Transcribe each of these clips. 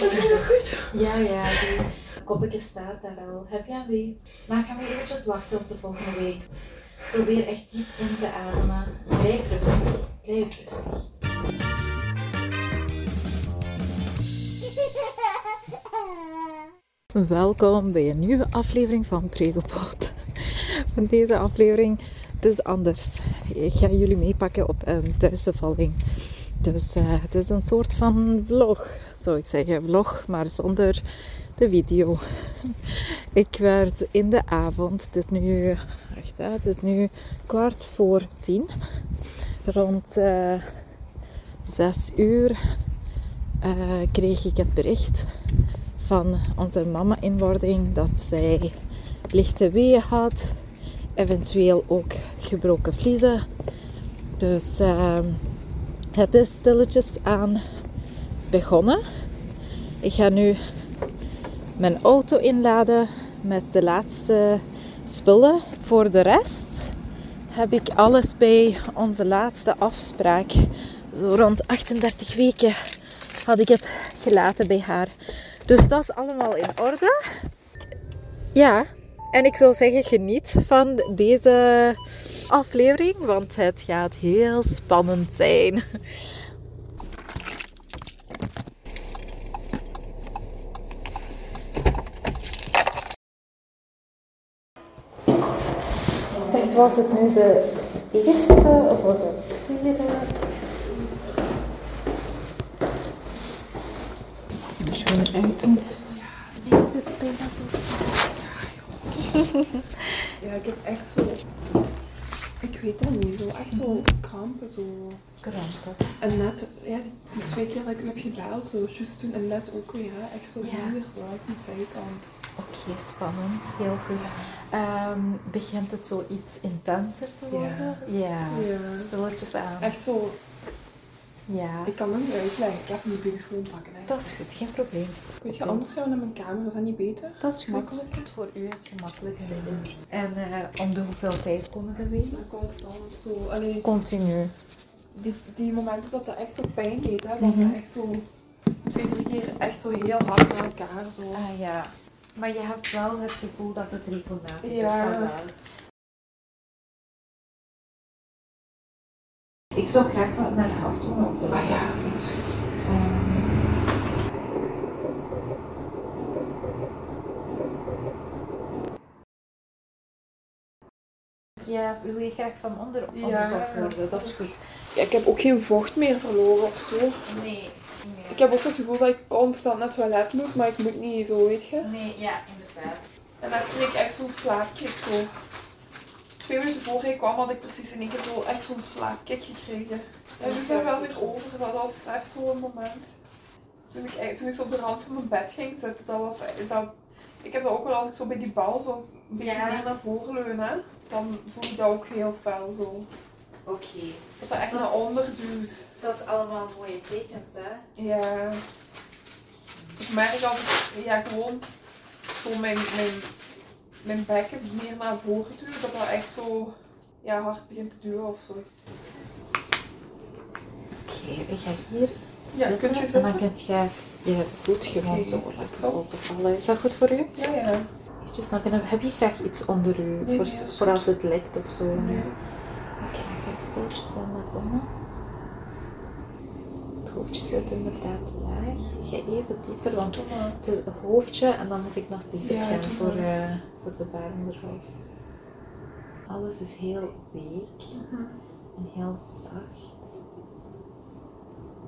Dat is heel goed. Ja, ja, die koppetje staat daar al. Heb jij mee? Dan gaan we eventjes wachten op de volgende week. Probeer echt diep in te ademen. Blijf rustig. Blijf rustig. Welkom bij een nieuwe aflevering van Pregopod. Van deze aflevering, het is anders. Ik ga jullie meepakken op een thuisbevalling. Dus uh, het is een soort van vlog, zou ik zeggen. Vlog, maar zonder de video. Ik werd in de avond, het is nu, echt, het is nu kwart voor tien. Rond uh, zes uur uh, kreeg ik het bericht van onze mama-inwording dat zij lichte weeën had, eventueel ook gebroken vliezen. Dus uh, het is stilletjes aan begonnen. Ik ga nu mijn auto inladen met de laatste spullen. Voor de rest heb ik alles bij onze laatste afspraak. Zo rond 38 weken had ik het gelaten bij haar. Dus dat is allemaal in orde. Ja, en ik zou zeggen, geniet van deze aflevering, want het gaat heel spannend zijn. was het nu de eerste of was het de tweede? Schoon uitdoen. Het is bijna zo. Ja, ik heb echt zo... Ik weet dat niet, zo echt zo krampen, zo... Krampen. En net, ja, die twee keer dat ik u heb gebeld, zo juist toen en net ook weer, hè, echt zo Ja. hier, zo uit mijn zijkant. Oké, spannend. Heel goed. Ehm, begint het zo iets intenser te worden? Ja. Ja. Stilletjes aan. Echt zo, Ja. ik kan het niet uitleggen, ik even mijn telefoon pakken. Hè. Dat is goed, geen probleem. Weet je, anders gaan we naar mijn kamer, is dat niet beter? Dat is goed. Het voor u het gemakkelijkste is. En eh, om de hoeveel tijd komen weken? Maar constant zo, allee, Continu. die, die momenten dat dat echt zo pijn deed, hè, was dat echt zo drie keer echt zo heel hard naar elkaar. Zo. Ah ja. Maar je hebt wel het gevoel dat het regelmatig Ja. is. Ik zou graag wat naar huis doen op de Ah ja, rust. dat is goed. Ehm, Ja, wil je graag van onder onderzocht worden? Dat is goed. Ja, ik heb ook geen vocht meer verloren of zo. Nee. Ik heb ook het gevoel dat ik constant naar het toilet moet, maar ik moet niet zo, weet je. Nee, ja, inderdaad. En net kreeg ik echt zo'n slaapkick zo. Twee minuten voor hij kwam had ik precies in één keer zo echt zo'n slaapkick gekregen. En nu zijn we wel weer over. Dat was echt zo'n moment. Toen ik, echt- toen ik zo op de rand van mijn bed ging zitten, dat was dat, ik heb dat ook wel als ik zo bij die bal zo een beetje Ja. meer naar voren leun, hè, dan voel ik dat ook heel fel zo. Oké. Dat dat echt Dat naar onder duwt. Dat is allemaal mooie tekens, hè? Ja. Ik merk als ik ja, gewoon zo mijn, mijn, mijn bekken meer naar voren duw, dat dat echt zo ja, hard begint te duwen of zo. Oké, ik ga hier Ja, zitten. kunt je En zitten? dan kunt jij je voet gewoon zo laten openvallen. Is dat goed voor u? Ja, ja. Naar binnen. Heb je graag iets onder u? Nee, voor, nee, dat als het lekt of zo? Nee. Oké, dan ga ik stilletjes aan naar binnen. Het hoofdje zit inderdaad laag. Ik ga even dieper, want het is het hoofdje en dan moet ik nog dieper gaan doe voor, eh, voor de baarmoederhals. Alles is heel week Mhm. en heel zacht.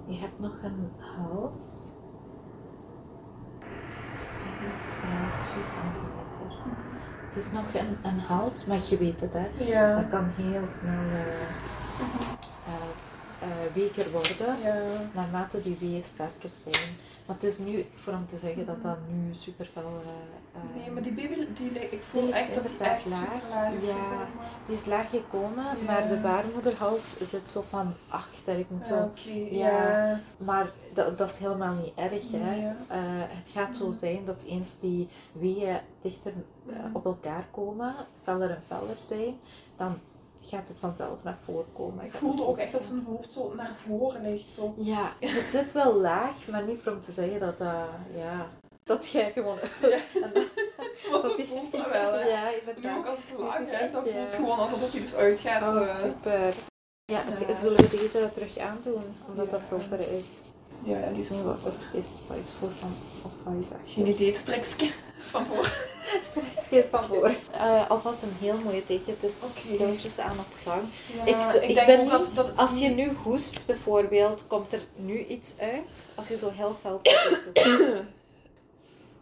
Je hebt nog een hals. Ik zou zeggen, ja, 2 centimeter. Het is nog een, een hals, maar je weet het hè. Ja. Dat kan heel snel eh, eh, eh, weker worden Ja. naarmate die weeën sterker zijn. Maar het is nu voor om te zeggen dat dat nu super veel. eh, eh, Nee, maar die baby, die, ik voel Die echt dat die inderdaad echt laag. super laag is. Ja. die is laag gekomen, Ja. maar de baarmoederhals zit zo van achter. Ik moet Ah, zo, Oké, Ja. ja. maar dat, dat is helemaal niet erg. Hè? Ja. Eh, het gaat zo zijn dat eens die weeën dichter eh, op elkaar komen, feller en feller zijn, dan gaat het vanzelf naar voren komen. Ik voelde ook echt dat zijn hoofd zo naar voren ligt. Zo. Ja, het zit wel laag, maar niet voor om te zeggen dat dat, ja, dat jij gewoon... Ja. Dat- Want dat voelt dat wel, hè. Ja, Nu inderdaad. ook als ik Je laag heb, echt, dat ja. voelt gewoon alsof hij eruit gaat. Oh, eh. super. Ja, dus Ja. zullen we deze terug aandoen, omdat Ja. dat proper is. Ja, die is Wat wel is, is, wat is voor van, of wat is achter? Geen idee, het strekje van voor. Straks is van voor. Eh, alvast een heel mooie teken. Het is stiltjes aan op gang. Ja, ik, zo, ik, denk ben niet, dat, dat als je nu hoest bijvoorbeeld, komt er nu iets uit. Als je zo heel fel doet.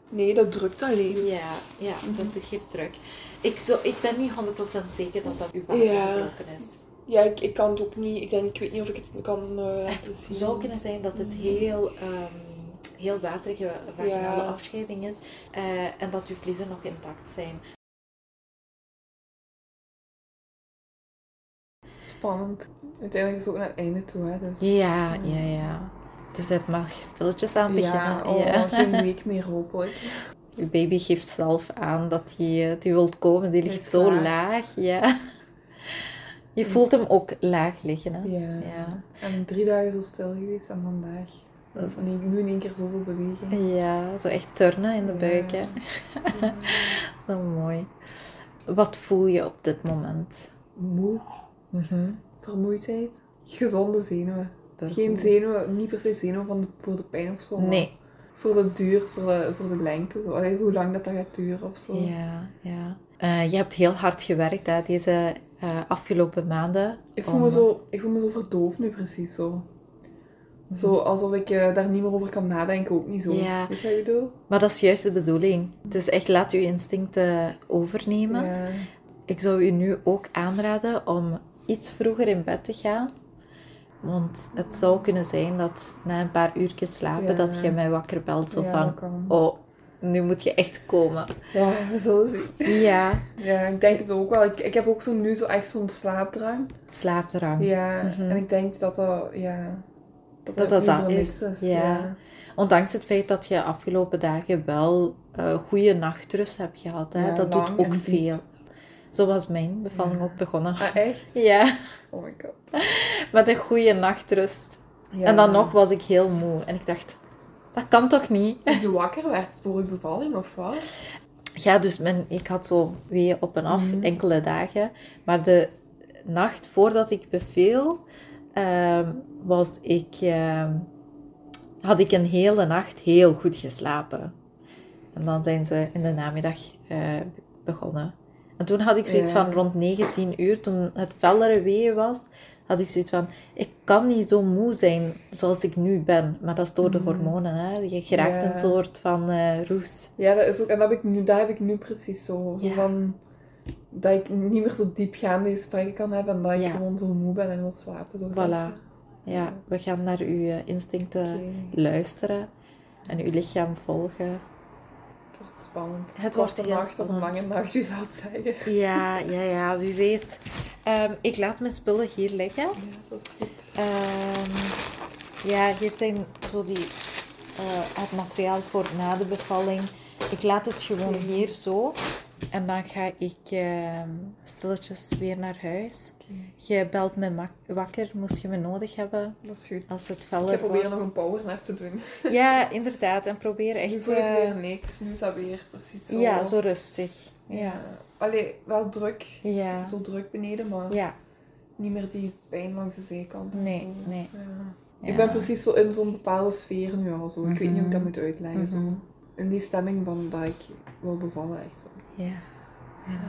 Nee, dat drukt alleen. Ja, ja, dat geeft druk. Ik, zo, ik ben niet 100% zeker dat dat uw water Ja. gebroken is. Ja, ik, ik kan het ook niet. Ik denk, ik weet niet of ik het kan eh, laten Het zien. zou kunnen zijn dat het heel, ehm, heel waterige vaginale Ja. afscheiding is eh, en dat uw vliezen nog intact zijn. Spannend. Uiteindelijk is het ook naar het einde toe, hè. Dus... Ja, ja, ja. Dus het mag stilletjes aan beginnen. Ja, oh, ja. geen week meer hopelijk. Uw baby geeft zelf aan dat hij eh, die wilt komen. Die ligt Ligt zo laag. laag, ja. Je voelt hem ook laag liggen, hè? Ja. Ja. En drie dagen zo stil geweest en vandaag. Dat is nu in één keer zoveel beweging. Ja, zo echt turnen in de Ja. buik, hè? Ja. Zo mooi. Wat voel je op dit moment? Moe, Mhm. vermoeidheid, gezonde zenuwen. Geen zenuwen, niet per se zenuwen van de, voor de pijn of zo. Nee. Voor de duur, voor de, voor de lengte. Zo. Allee, hoe lang dat, dat gaat duren of zo. Ja, ja. Eh, je hebt heel hard gewerkt hè, deze eh, afgelopen maanden. Ik voel, om- me zo, ik voel me zo verdoofd nu precies zo. Zo alsof ik eh, daar niet meer over kan nadenken, ook niet zo. Ja. Weet je wat ik bedoel? Maar dat is juist de bedoeling. Het is echt, laat je instincten overnemen. Ja. Ik zou u nu ook aanraden om iets vroeger in bed te gaan. Want het zou kunnen zijn dat na een paar uurtjes slapen, Ja. dat je mij wakker belt. Zo van, oh, nu moet je echt komen. Ja, zullen zien. Ja. Ja, ik denk het ook wel. Ik, ik heb ook zo nu zo echt zo'n slaapdrang. Slaapdrang. Ja, Mhm. en ik denk dat dat, ja... Dat Dat dat, is, is. ja. Ja. Ondanks het feit dat je afgelopen dagen wel eh goede nachtrust hebt gehad. Hè? Ja, dat doet ook veel. Zo was mijn bevalling Ja. ook begonnen. Ah, echt? Ja, Oh my god. met een goede nachtrust. Ja. En dan nog was ik heel moe. En ik dacht, dat kan toch niet? Je wakker werd voor je bevalling, of wat? Ja, dus mijn, ik had zo weeën op en af, Mhm. enkele dagen. Maar de nacht voordat ik beviel, ehm, was ik, ehm, had ik een hele nacht heel goed geslapen. En dan zijn ze in de namiddag eh, begonnen. En toen had ik zoiets Ja. van rond 19 uur, toen het fellere weeën was, had ik zoiets van, ik kan niet zo moe zijn zoals ik nu ben. Maar dat is door de hormonen, hè. Je geraakt. Ja. een soort van eh, roes. Ja, dat is ook... En dat heb ik nu, dat heb ik nu precies zo. zo van... Dat ik niet meer zo diepgaande gesprekken kan hebben en dat ik Ja. gewoon zo moe ben en wil slapen. Zo Voilà. Ja, we gaan naar uw eh, instincten luisteren en uw lichaam volgen. Het wordt spannend. Het wordt heel nacht of een lange nacht, wie zou het zeggen. Ja, ja, ja, wie weet. Ehm, ik laat mijn spullen hier liggen. Ja, dat is goed. Ehm, ja, hier zijn zo die, eh, het materiaal voor na de bevalling. Ik laat het gewoon hier zo. En dan ga ik ehm, stilletjes weer naar huis. Je belt me wakker, moest je me nodig hebben. Dat is goed. Als het Ik feller ga proberen wordt. nog een powernap te doen. Ja, inderdaad. En probeer Nu echt... voel ik eh, weer niks. Nu is dat weer precies zo. Ja, zo rustig. Ja. Allee, wel druk. Ja. Zo druk beneden, maar Ja. niet meer die pijn langs de zijkant. Nee, nee. Ja. Ja. Ik ben precies zo in zo'n bepaalde sfeer nu al. Zo. Ik weet niet hoe ik dat Mhm. moet uitleggen. Zo. Mhm. In die stemming van dat ik wil bevallen, echt zo. Ja. ja.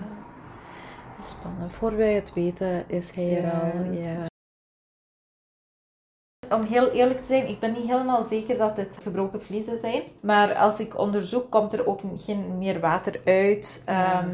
Spannend. Voor wij het weten is hij er al. Ja. Om heel eerlijk te zijn, ik ben niet helemaal zeker dat het gebroken vliezen zijn. Maar als ik onderzoek, komt er ook geen meer water uit. Ehm,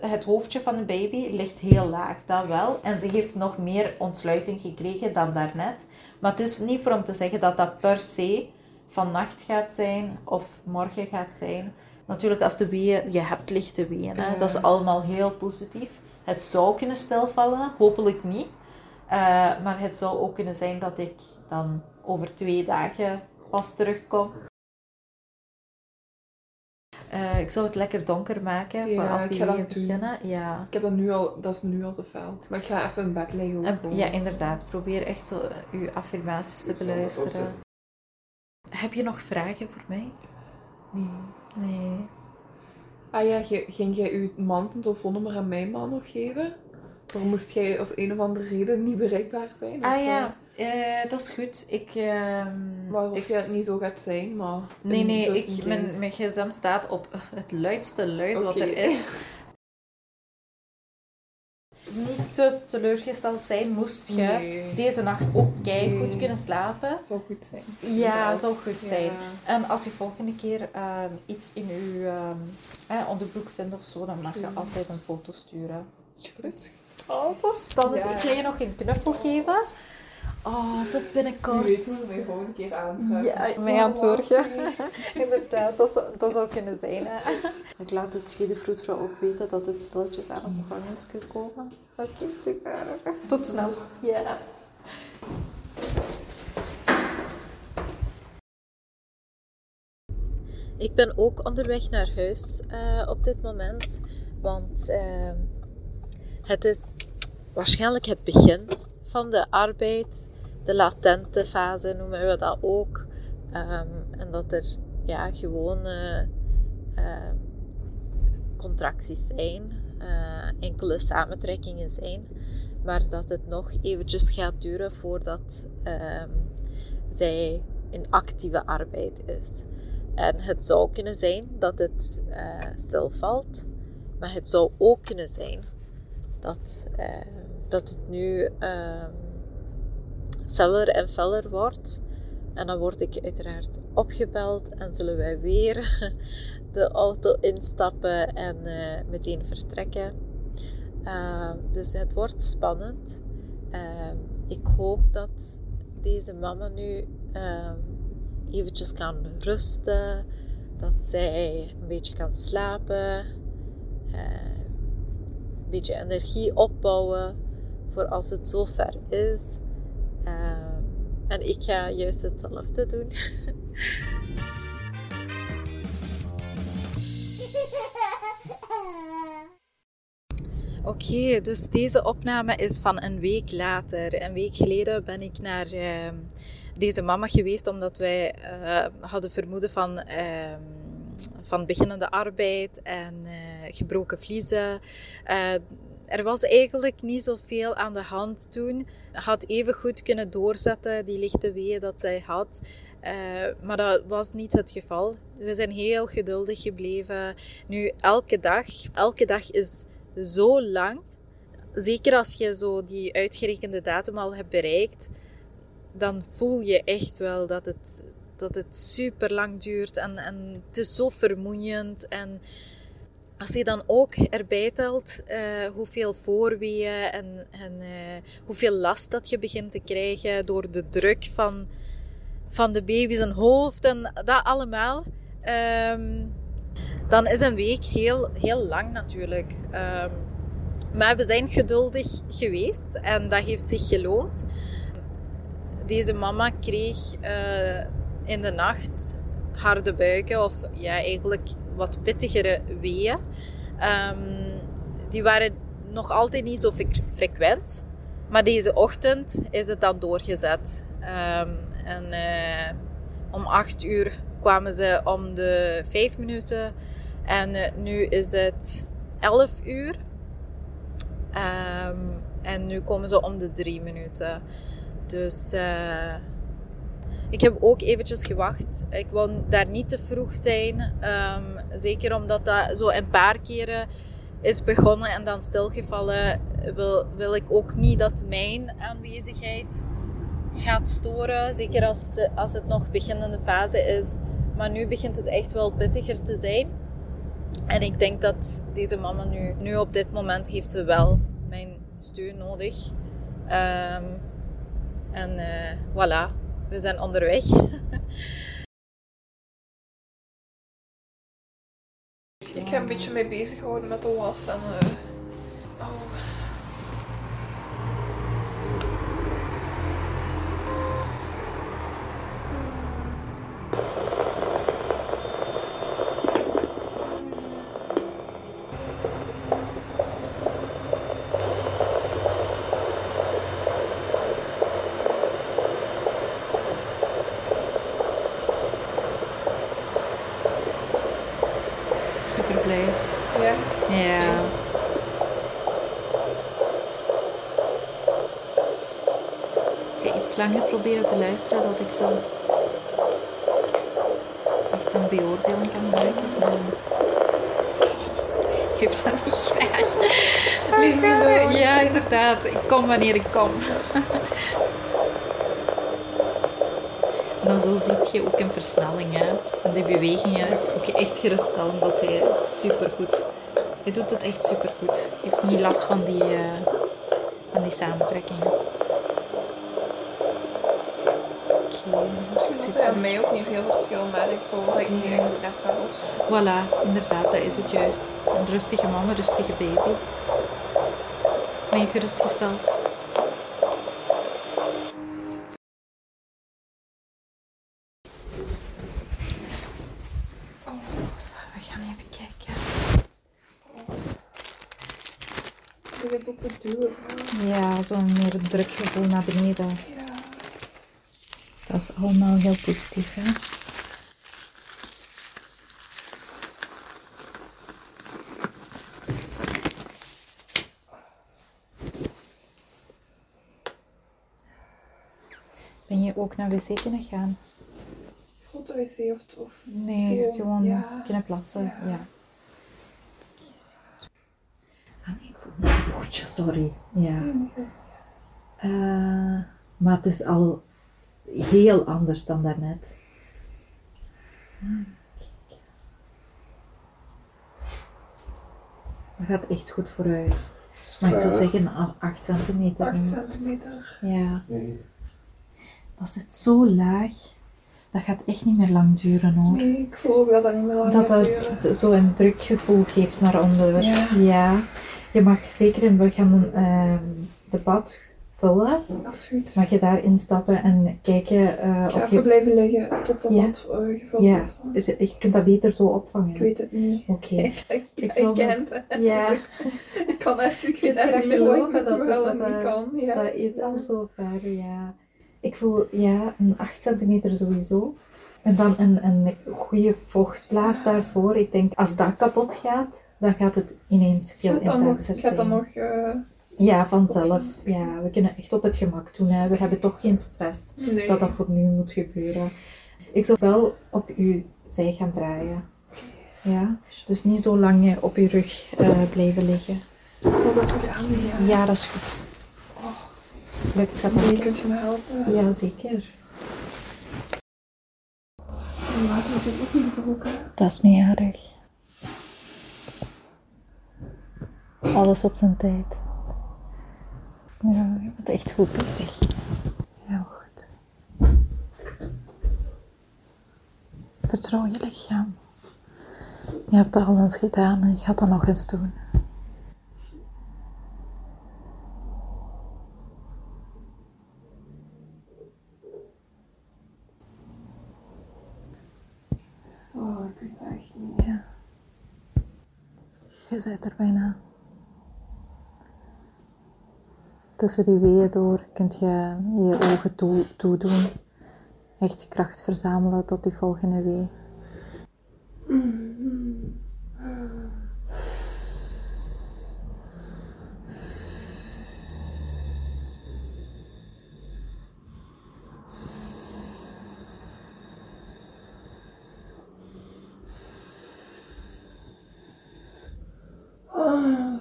het hoofdje van de baby ligt heel laag, dat wel. En ze heeft nog meer ontsluiting gekregen dan daarnet. Maar het is niet voor om te zeggen dat dat per se vannacht gaat zijn of morgen gaat zijn. Natuurlijk, als de weeën, je hebt lichte weeën, hè? Dat is allemaal heel positief. Het zou kunnen stilvallen, hopelijk niet. Eh, maar het zou ook kunnen zijn dat ik dan over twee dagen pas terugkom. Eh, ik zou het lekker donker maken voor Ja, als die weer beginnen. Ja. Ik heb dat nu al, dat is me nu al te fel. Maar ik ga even in bed liggen. En- ja, inderdaad. Probeer echt uw affirmaties te beluisteren. Heb je nog vragen voor mij? Nee. Nee. Ah ja, ging jij uw man zijn telefoonnummer aan mijn man nog geven? Waarom moest jij of een of andere reden niet bereikbaar zijn? Ah Of, ja, eh, dat is goed. Ik... ehm, eh, Maar ik- als jij het niet zo gaat zijn, maar... Nee, nee, ik, mijn, mijn gsm staat op het luidste luid wat er is. te teleurgesteld zijn, moest je Nee. deze nacht ook keihgoed Nee. kunnen slapen. Zou goed zijn. Ja, zou goed ja. zijn. En als je volgende keer ehm, iets in je ehm, eh, onderbroek vindt of zo, dan mag je altijd een foto sturen. Goed. Oh, zo spannend. Ja. Ik ga je nog een knuffel geven. Oh, tot binnenkort. Je weet hoe we mij gewoon een keer aanvragen. Ja, mij aan het. Inderdaad, dat zou, dat zou kunnen zijn. Hè. Ik laat de tweede vroedvrouw ook weten dat het stilletjes aan op gang is gekomen. Oké, super. Tot snel. Ja. Ik ben ook onderweg naar huis eh, op dit moment. Want eh, het is waarschijnlijk het begin van de arbeid. De latente fase noemen we dat ook. Ehm, en dat er ja, gewoon eh, eh, contracties zijn, eh, enkele samentrekkingen zijn, maar dat het nog eventjes gaat duren voordat ehm, zij in actieve arbeid is. En het zou kunnen zijn dat het eh, stilvalt, maar het zou ook kunnen zijn dat, dat het nu ehm, feller en feller wordt. En dan word ik uiteraard opgebeld en zullen wij weer de auto instappen en eh, meteen vertrekken. Uh, dus het wordt spannend. Uh, ik hoop dat deze mama nu uh, eventjes kan rusten, dat zij een beetje kan slapen, een beetje energie opbouwen voor als het zover is. En ik ga juist hetzelfde doen. Oké, dus deze opname is van een week later. Een week geleden ben ik naar uh, deze mama geweest omdat wij uh, hadden vermoeden van, uh, van beginnende arbeid en uh, gebroken vliezen. Er was eigenlijk niet zoveel aan de hand toen. Had even goed kunnen doorzetten, die lichte weeën dat zij had. Uh, maar dat was niet het geval. We zijn heel geduldig gebleven. Nu, elke dag, elke dag is zo lang. Zeker als je zo die uitgerekende datum al hebt bereikt, dan voel je echt wel dat het, dat het super lang duurt. En, en het is zo vermoeiend. En als je dan ook erbij telt uh, hoeveel voorweeën en, en uh, hoeveel last dat je begint te krijgen door de druk van, van de baby zijn hoofd en dat allemaal, um, dan is een week heel, heel lang natuurlijk. Um, maar we zijn geduldig geweest en dat heeft zich geloond. Deze mama kreeg uh, in de nacht harde buiken of ja, eigenlijk wat pittigere weeën. Um, die waren nog altijd niet zo frequent. Maar deze ochtend is het dan doorgezet. Um, en uh, om 8 uur kwamen ze om de 5 minuten. En uh, nu is het 11 uur. Um, en nu komen ze om de 3 minuten. Dus uh, ik heb ook eventjes gewacht. Ik wou daar niet te vroeg zijn. Um, zeker omdat dat zo een paar keren is begonnen en dan stilgevallen. Wil, wil ik ook niet dat mijn aanwezigheid gaat storen. Zeker als, als het nog beginnende fase is. Maar nu begint het echt wel pittiger te zijn. En ik denk dat deze mama nu, nu op dit moment heeft ze wel mijn steun nodig. Um, en uh, voilà. We zijn onderweg. Ik ga een beetje mee bezig houden met de was en. Uh, oh. super blij. Ja. Ja. Langer proberen te luisteren, dat ik zo echt een beoordeling kan maken. Ik heb dat niet graag. Alone. Ja, inderdaad. Ik kom wanneer ik kom. En dan zo ziet je ook een versnelling. Hè. En die bewegingen is ook echt geruststellend dat hij supergoed... Hij doet het echt supergoed. Je hebt niet last van die, eh, van die samentrekkingen. Oké, Aan mij ook niet veel verschil merken, zo dat ik niet echt stress heb. Voilà, inderdaad, dat is het juist. Een rustige een rustige baby. Ben je gerustgesteld? Oh, Zo, zo, we gaan even kijken. Je bent op de deur. hè. Ja, zo'n meer een druk gevoel naar beneden. Ja. Dat is allemaal heel positief, hè? Ben je ook naar wc kunnen gaan? Grote wc of... of Nee, Gewoon, gewoon ja. kunnen plassen. Ja. Ja. Ah, nee, ik voel me sorry. Ja. Eh, maar het is al heel anders dan daarnet. Dat gaat echt goed vooruit. Maar ik zou zeggen 8 centimeter. 8 centimeter. Ja. Dat zit zo laag. Dat gaat echt niet meer lang duren hoor. Nee, ik voel ook dat dat niet meer lang Dat gaat dat duren. t- zo een drukgevoel geeft naar onder. Ja. Je mag zeker, in we gaan ehm, de bad vullen. Dat is goed. Mag je daar instappen en kijken eh, Ik ga of even je... blijven liggen tot de Ja. mat eh, gevuld Ja. is. Dus je kunt dat beter zo opvangen. Ik weet het niet. Oké. Ik, Ik ik, zal ik ken het. Ja. Dus ik, ik kan echt, ik weet echt dat niet geloven dat- wel dat dat, niet eh, kan. Ja. Dat is al zo ver, ja. Ik voel, ja, een 8 centimeter sowieso. En dan een, een goede vochtblaas daarvoor. Ik denk, als dat kapot gaat, dan gaat het ineens veel Gaat dan nog, intenser gaat dan zijn. nog eh, Ja, vanzelf. Ja, we kunnen echt op het gemak doen. Hè. We hebben toch geen stress nee. dat dat voor nu moet gebeuren. Ik zou wel op uw zij gaan draaien. Ja, dus niet zo lang eh, op uw rug eh, blijven liggen. Zal dat goed aanleggen? Ja, dat is goed. Gaat dat Nee, kunt je me helpen? Ja, zeker. En water natuurlijk ook niet gebroken. Dat is niet erg. Alles op zijn tijd. Ja, je bent echt goed bezig. Heel goed. Vertrouw je lichaam. Je hebt dat al eens gedaan en je gaat dat nog eens doen. Oh, ik weet het echt niet. Ja. Je bent er bijna. Tussen die weeën door kunt je je ogen toe, toedoen. Echt je kracht verzamelen tot die volgende wee. Ah.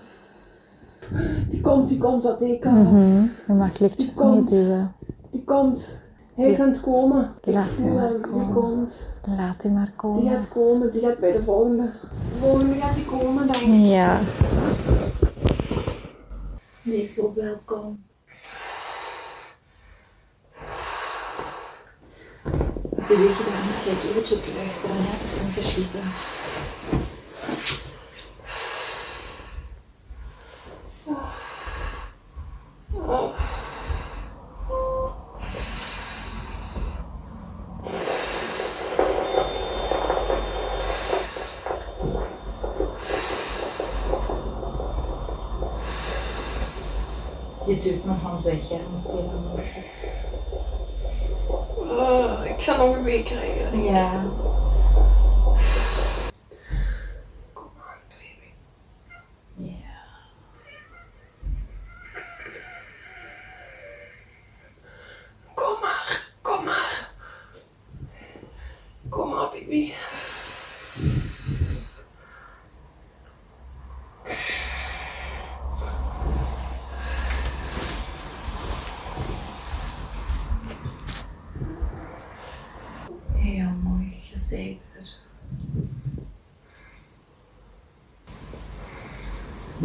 Die komt, die dat ik al. Mhm. Je mag lichtjes Die komt. meeduwen. Die komt. Hij is aan het komen. Ik Laat voel hem. Die komt. Laat die maar Die komen. gaat komen. Die gaat bij de volgende. De volgende gaat die komen, denk ik. Ja. Die is zo welkom. Als die weer gedaan is, ga ik eventjes luisteren hè, tussen verschieten. Duwt mijn hand weg, hè, anders tegen morgen. Ah, ik ga nog een week krijgen. ik. Ja. baby. Heel mooi, je zit er.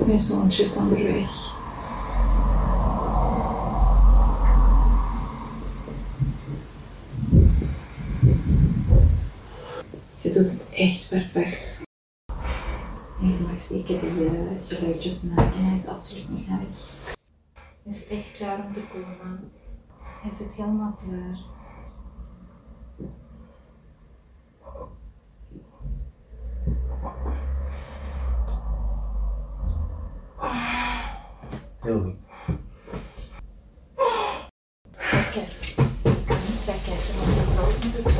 Uw zoontje is onderweg. Je doet het echt perfect. Je mag zeker die eh, geluidjes maken, hij is absoluut niet erg. Hij is echt klaar om te komen. Hij zit helemaal klaar. Heel goed. Trekken. Ik kan niet trekken, je moet het zelf moeten doen.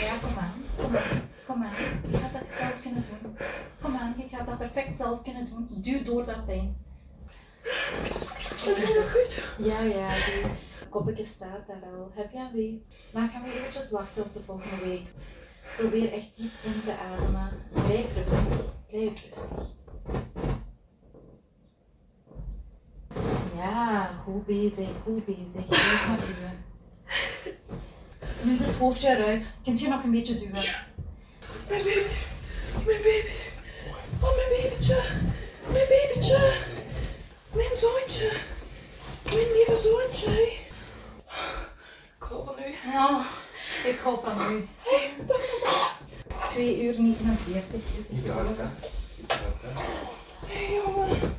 Ja, kom aan. Kom aan. Kom aan. Je gaat dat zelf kunnen doen. Kom aan, je gaat dat perfect zelf kunnen doen. Duw door dat pijn. Dat is goed. Ja, ja, die koppetje staat daar al. Heb je wee? Dan gaan we eventjes wachten op de volgende week. Probeer echt diep in te ademen. Blijf rustig. Blijf rustig. Ja, goed bezig, goed bezig. Blijf maar duwen. Nu is het hoofdje eruit. Kunt je nog een beetje duwen? Mijn baby. Mijn baby. Oh, mijn babytje. Mijn babytje. Mijn zoontje. Mijn lieve zoontje. Ik hou van u. Ja, ik hou van u. Hey, dag mama. 2 uur 49 is het Niet hard, hè? Niet? Hey, jongen.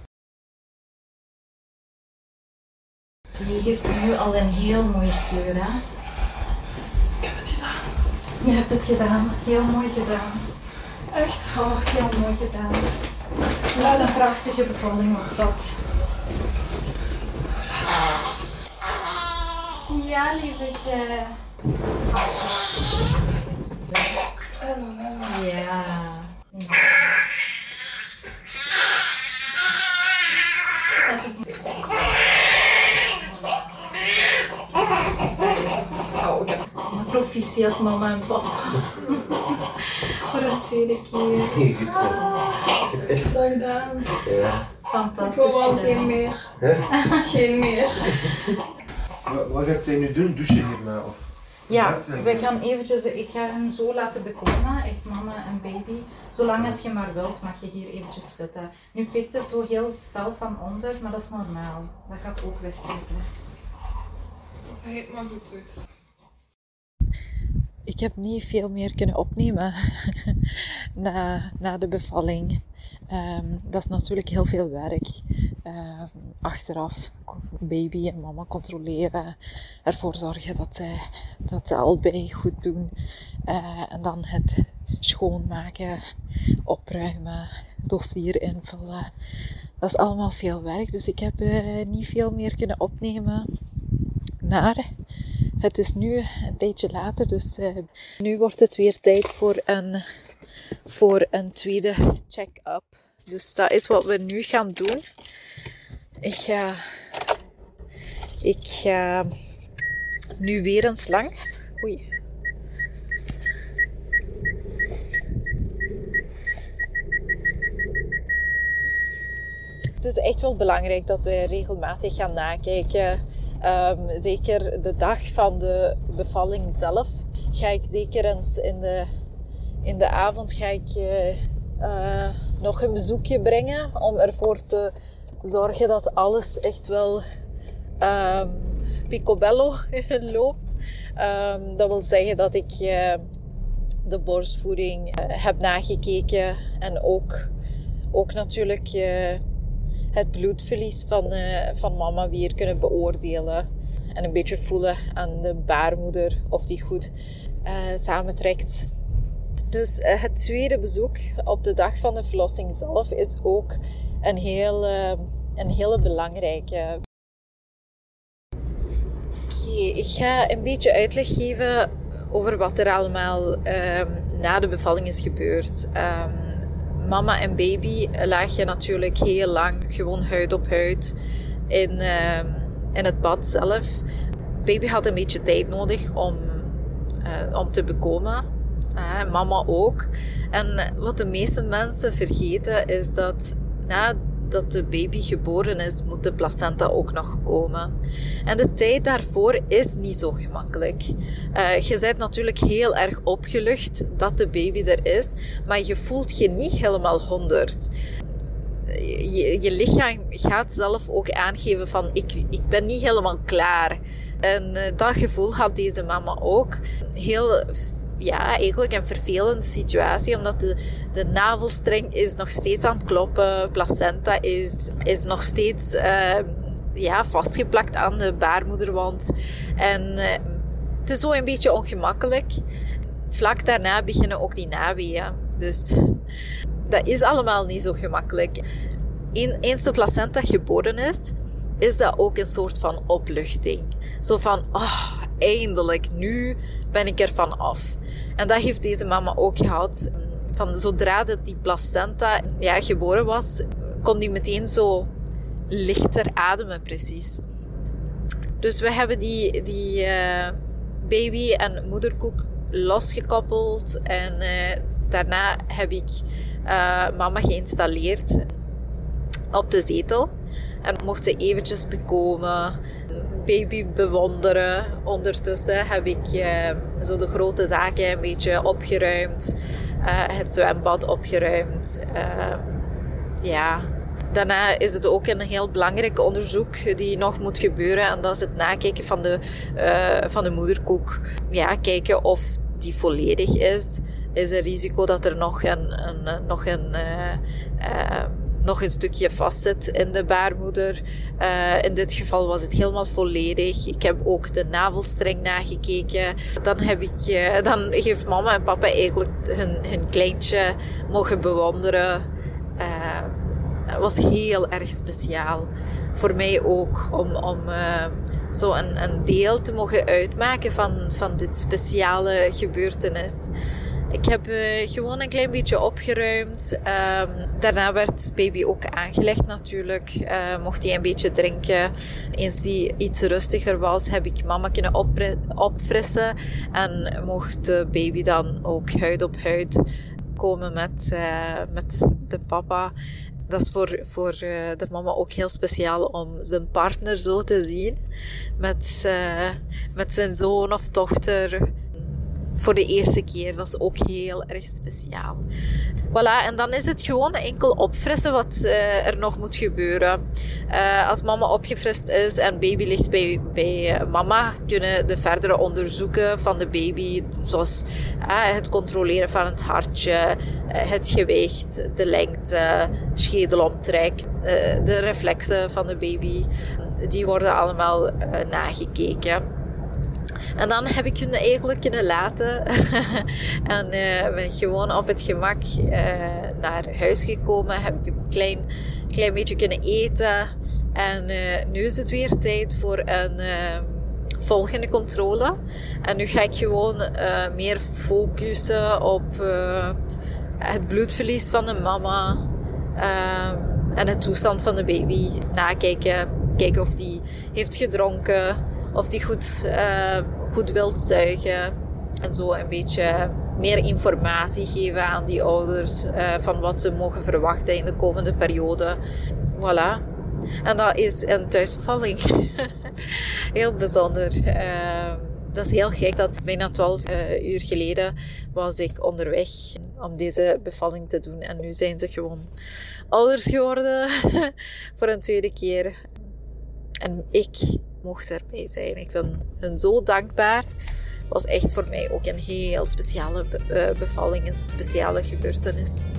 Die heeft nu al een heel mooie kleur, hè? Ik heb het gedaan. Je hebt het gedaan. Heel mooi gedaan. Echt. Oh, heel mooi gedaan. Ja, Wat een prachtige bevalling was dat. Ja, lievetje. Ja. Als Proficiat mama en papa. Voor een tweede keer. Goed zo. het gedaan. Ja. Ik Fantastisch wil wel geen meer. Hè? Geen meer. Wat, wat gaat zij nu doen? Douchen hierna? Of Ja, we gaan eventjes, ik ga hem zo laten bekomen, echt mama en baby. Zolang als je maar wilt, mag je hier eventjes zitten. Nu pikt het zo heel fel van onder, maar dat is normaal. Dat gaat ook wegtrekken. Als hij het maar goed doet. Ik heb niet veel meer kunnen opnemen na, na de bevalling. Ehm, dat is natuurlijk heel veel werk. Ehm, achteraf baby en mama controleren. Ervoor zorgen dat ze, dat ze allebei goed doen. Eh, en dan het schoonmaken, opruimen, dossier invullen. Dat is allemaal veel werk. Dus ik heb eh, niet veel meer kunnen opnemen. Maar het is nu een tijdje later, dus eh, nu wordt het weer tijd voor een, voor een tweede check-up. Dus dat is wat we nu gaan doen. Ik ga, ik ga nu weer eens langs. Oei. Het is echt wel belangrijk dat we regelmatig gaan nakijken. Ehm, zeker de dag van de bevalling zelf ga ik zeker eens in de, in de avond ga ik, eh, eh, nog een bezoekje brengen om ervoor te zorgen dat alles echt wel ehm, picobello loopt. Ehm, dat wil zeggen dat ik eh, de borstvoeding heb nagekeken en ook, ook natuurlijk het bloedverlies van, eh, van mama weer kunnen beoordelen. En een beetje voelen aan de baarmoeder of die goed eh, samentrekt. Dus eh, het tweede bezoek op de dag van de verlossing zelf is ook een, heel, een hele belangrijke. Oké, ik ga een beetje uitleg geven over wat er allemaal ehm, na de bevalling is gebeurd. Ehm, mama en baby lagen natuurlijk heel lang gewoon huid op huid in, ehm, in het bad zelf. baby had een beetje tijd nodig om, uh, om te bekomen. Mama ook. En wat de meeste mensen vergeten is dat nadat de baby geboren is, moet de placenta ook nog komen. En de tijd daarvoor is niet zo gemakkelijk. Uh, je bent natuurlijk heel erg opgelucht dat de baby er is, maar je voelt je niet helemaal honderd je, je lichaam gaat zelf ook aangeven van ik, ik ben niet helemaal klaar. En uh, dat gevoel had deze mama ook. Heel, ja, eigenlijk een vervelende situatie, omdat de, de navelstreng is nog steeds aan het kloppen. Placenta is, is nog steeds uh, ja, vastgeplakt aan de baarmoederwand. En uh, het is zo een beetje ongemakkelijk. Vlak daarna beginnen ook die naweeën. Dus dat is allemaal niet zo gemakkelijk. Eens de placenta geboren is, is dat ook een soort van opluchting. Zo van, oh, eindelijk, nu ben ik er van af. En dat heeft deze mama ook gehad. Van zodra dat die placenta ja, geboren was, kon die meteen zo lichter ademen, precies. Dus we hebben die, die uh, baby en moederkoek losgekoppeld. En uh, daarna heb ik uh, mama geïnstalleerd op de zetel. En mocht ze eventjes bekomen, baby bewonderen. Ondertussen heb ik uh, zo de grote zaken een beetje opgeruimd. Uh, het zwembad opgeruimd. ja, Daarna is het ook een heel belangrijk onderzoek die nog moet gebeuren. En dat is het nakijken van de, van de moederkoek. Ja, kijken of die volledig is is er risico dat er nog een, een nog een, nog een stukje vastzit in de baarmoeder. Uh, in dit geval was het helemaal volledig. Ik heb ook de navelstreng nagekeken. Dan, heb ik, dan heeft mama en papa eigenlijk hun, hun kleintje mogen bewonderen. Het was heel erg speciaal. Voor mij ook om, om zo een, een deel te mogen uitmaken van, van dit speciale gebeurtenis. Ik heb uh, gewoon een klein beetje opgeruimd. Um, daarna werd baby ook aangelegd natuurlijk. Uh, mocht hij een beetje drinken. Eens die iets rustiger was, heb ik mama kunnen opfrissen. En mocht de baby dan ook huid op huid komen met, uh, met de papa. Dat is voor, voor de mama ook heel speciaal om zijn partner zo te zien. Met, met zijn zoon of dochter voor de eerste keer. Dat is ook heel erg speciaal. Voilà, en dan is het gewoon enkel opfrissen wat uh, er nog moet gebeuren. Uh, als mama opgefrist is en baby ligt bij, bij uh, mama, kunnen de verdere onderzoeken van de baby, zoals het controleren van het hartje, het gewicht, de lengte, schedelomtrek, de reflexen van de baby, die worden allemaal nagekeken. En dan heb ik hun eigenlijk kunnen laten. en uh, ben ik gewoon op het gemak uh, naar huis gekomen. Heb ik een klein, klein beetje kunnen eten. En uh, nu is het weer tijd voor een ehm, volgende controle. En nu ga ik gewoon meer focussen op het bloedverlies van de mama. Ehm, en het toestand van de baby. Nakijken. Kijken of die heeft gedronken of die goed, uh, goed wilt zuigen. En zo een beetje meer informatie geven aan die ouders uh, van wat ze mogen verwachten in de komende periode. Voilà. En dat is een thuisbevalling. heel bijzonder. Uh, dat is heel gek dat bijna 12 uh, uur geleden was ik onderweg om deze bevalling te doen. En nu zijn ze gewoon ouders geworden voor een tweede keer. En ik mocht erbij zijn. Ik ben hen zo dankbaar. Was echt voor mij ook een heel speciale eh, bevalling, een speciale gebeurtenis.